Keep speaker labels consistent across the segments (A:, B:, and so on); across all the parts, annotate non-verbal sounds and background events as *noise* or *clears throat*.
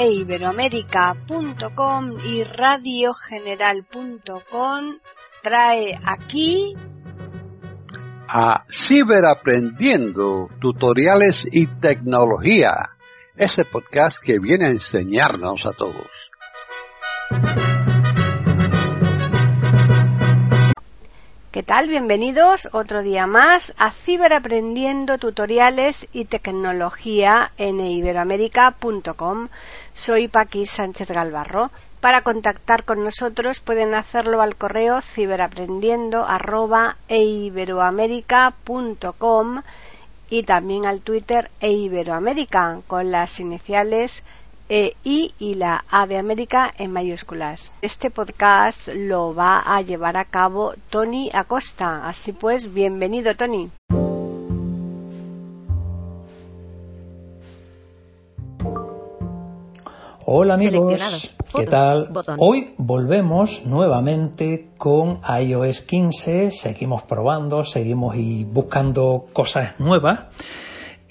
A: eiberoamérica.com y radiogeneral.com trae aquí
B: a Ciberaprendiendo, tutoriales y tecnología, ese podcast que viene a enseñarnos a todos.
A: ¿Qué tal? Bienvenidos otro día más a Ciberaprendiendo tutoriales y tecnología en iberoamérica.com. Soy Paqui Sánchez Galvarro. Para contactar con nosotros pueden hacerlo al correo ciberaprendiendo@eiberoamerica.com y también al Twitter eiberoamerica con las iniciales e I y la A de América en mayúsculas. Este podcast lo va a llevar a cabo Tony Acosta. Así pues, bienvenido Tony.
C: Hola amigos, ¿qué tal? Hoy volvemos nuevamente con iOS 15, seguimos probando, seguimos y buscando cosas nuevas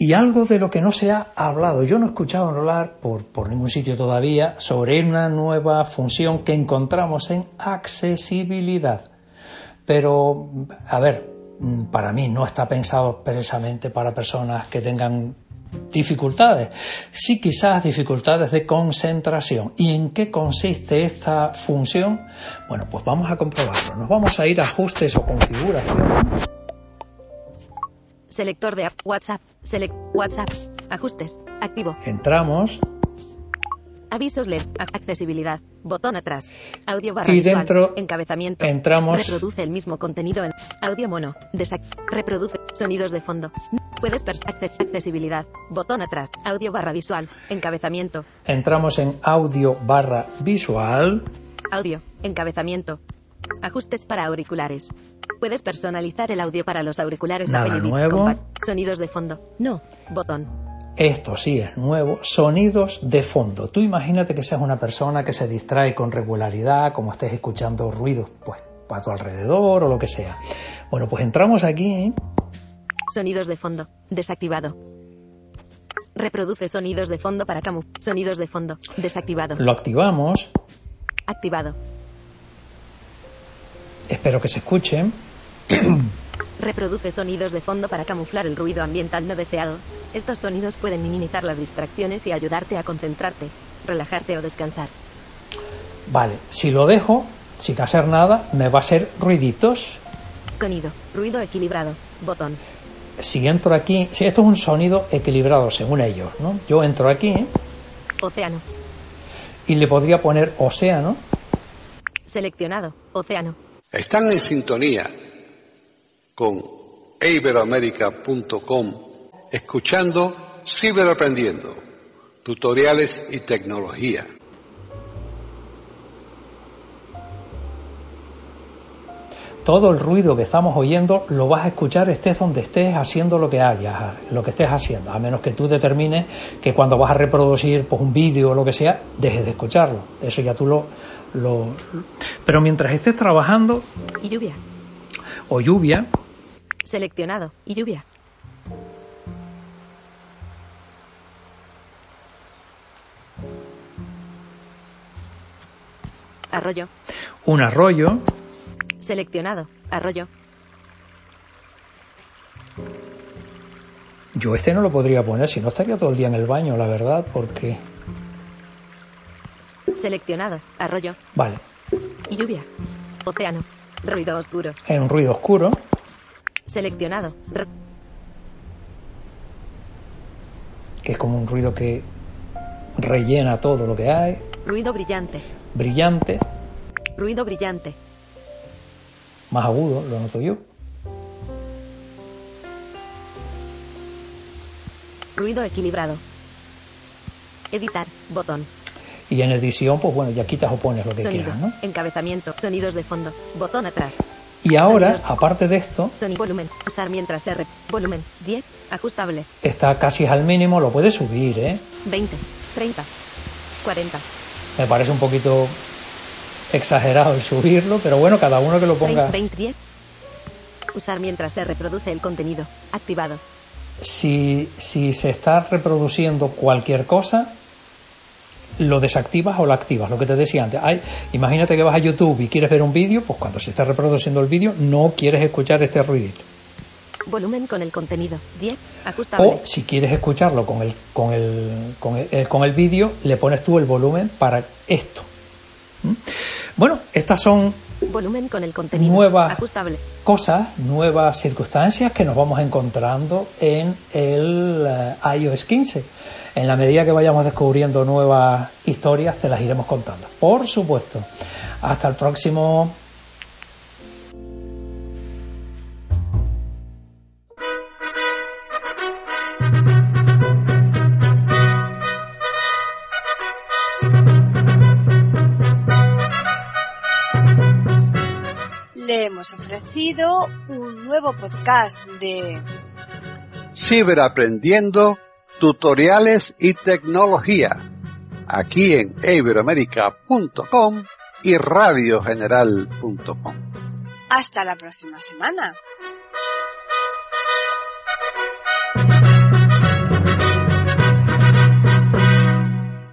C: y algo de lo que no se ha hablado, yo no he escuchado hablar por, ningún sitio todavía sobre una nueva función que encontramos en accesibilidad. Pero, a ver, para mí no está pensado precisamente para personas que tengan dificultades, sí quizás dificultades de concentración. ¿Y en qué consiste esta función? Bueno, pues vamos a comprobarlo. Nos vamos a ir a ajustes o configuración
D: Selector de app. WhatsApp. Select. WhatsApp. Ajustes. Activo.
C: Entramos.
D: Avisos LED. Accesibilidad. Botón atrás. Audio barra
C: y dentro
D: Encabezamiento.
C: Entramos.
D: Reproduce el mismo contenido en audio mono. Desac reproduce sonidos de fondo. Puedes accesibilidad. Botón atrás. Audio barra visual. Encabezamiento.
C: Entramos en audio barra visual.
D: Audio. Encabezamiento. Ajustes para auriculares. Puedes personalizar el audio para los auriculares
C: Nada nuevo.
D: Sonidos de fondo. No. Botón.
C: Esto sí es nuevo. Sonidos de fondo. Tú imagínate que seas una persona que se distrae con regularidad, como estés escuchando ruidos, pues, a tu alrededor o lo que sea. Bueno, pues entramos aquí.
D: Sonidos de fondo. Desactivado. Reproduce sonidos de fondo para camu. Sonidos de fondo. Desactivado.
C: Lo activamos.
D: Activado.
C: Espero que se escuchen. *clears throat*
D: Reproduce sonidos de fondo para camuflar el ruido ambiental no deseado. Estos sonidos pueden minimizar las distracciones y ayudarte a concentrarte, relajarte o descansar.
C: Vale, si lo dejo sin hacer nada, me va a hacer ruiditos.
D: Sonido, ruido equilibrado, botón.
C: Si entro aquí, si esto es un sonido equilibrado según ellos, ¿no? Yo entro aquí.
D: Océano.
C: Y le podría poner océano.
D: Seleccionado, océano.
B: Están en sintonía con iberoamerica.com escuchando Ciberaprendiendo, tutoriales y tecnología.
C: Todo el ruido que estamos oyendo lo vas a escuchar estés donde estés haciendo lo que hayas, lo que estés haciendo, a menos que tú determines que cuando vas a reproducir pues, un vídeo o lo que sea, dejes de escucharlo. Eso ya tú lo, lo... Pero mientras estés trabajando...
D: Y lluvia.
C: O lluvia.
D: Seleccionado. Y lluvia. Arroyo.
C: Un arroyo.
D: Seleccionado. Arroyo.
C: Yo este no lo podría poner, si no estaría todo el día en el baño, la verdad, porque
D: Seleccionado. Arroyo.
C: Vale.
D: Y lluvia. Océano. Ruido oscuro.
C: En un ruido oscuro.
D: Seleccionado.
C: que es como un ruido que rellena todo lo que hay.
D: Ruido brillante.
C: Brillante.
D: Ruido brillante.
C: Más agudo, lo noto yo.
D: Ruido equilibrado. Editar. Botón.
C: Y en edición, pues bueno, ya quitas o pones lo que quieras, ¿no?
D: Encabezamiento, sonidos de fondo, botón atrás.
C: Y ahora, aparte de esto,
D: sonido volumen, usar mientras R, volumen 10, ajustable.
C: Está casi al mínimo, lo puedes subir, ¿eh?
D: 20, 30, 40.
C: Me parece un poquito exagerado el subirlo, pero bueno, cada uno que lo ponga.
D: 20, 10. Usar mientras se reproduce el contenido, activado.
C: Si, si se está reproduciendo cualquier cosa, lo desactivas o lo activas, lo que te decía antes. Hay, imagínate que vas a YouTube y quieres ver un vídeo, pues cuando se está reproduciendo el vídeo no quieres escuchar este ruidito.
D: Volumen con el contenido. 10. Ajustable.
C: O si quieres escucharlo con el, con el, con el, eh, con el vídeo, le pones tú el volumen para esto. Bueno, estas son
D: volumen con el contenido
C: nuevas ajustable. cosas, nuevas circunstancias que nos vamos encontrando en el eh, iOS 15. En la medida que vayamos descubriendo nuevas historias, te las iremos contando. Por supuesto. Hasta el próximo
A: hemos ofrecido un nuevo podcast de
B: Ciberaprendiendo, tutoriales y tecnología, aquí en iberoamérica.com y radiogeneral.com.
A: Hasta la próxima semana.